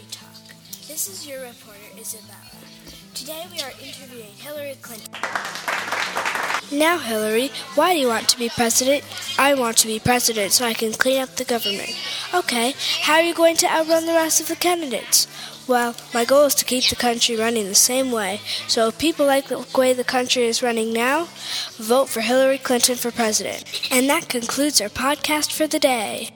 Hillary Talk. This is your reporter, Isabella. Today we are interviewing Hillary Clinton. Now, Hillary, why do you want to be president? I want to be president so I can clean up the government. Okay, how are you going to outrun the rest of the candidates? Well, my goal is to keep the country running the same way. So if people like the way the country is running now, vote for Hillary Clinton for president. And that concludes our podcast for the day.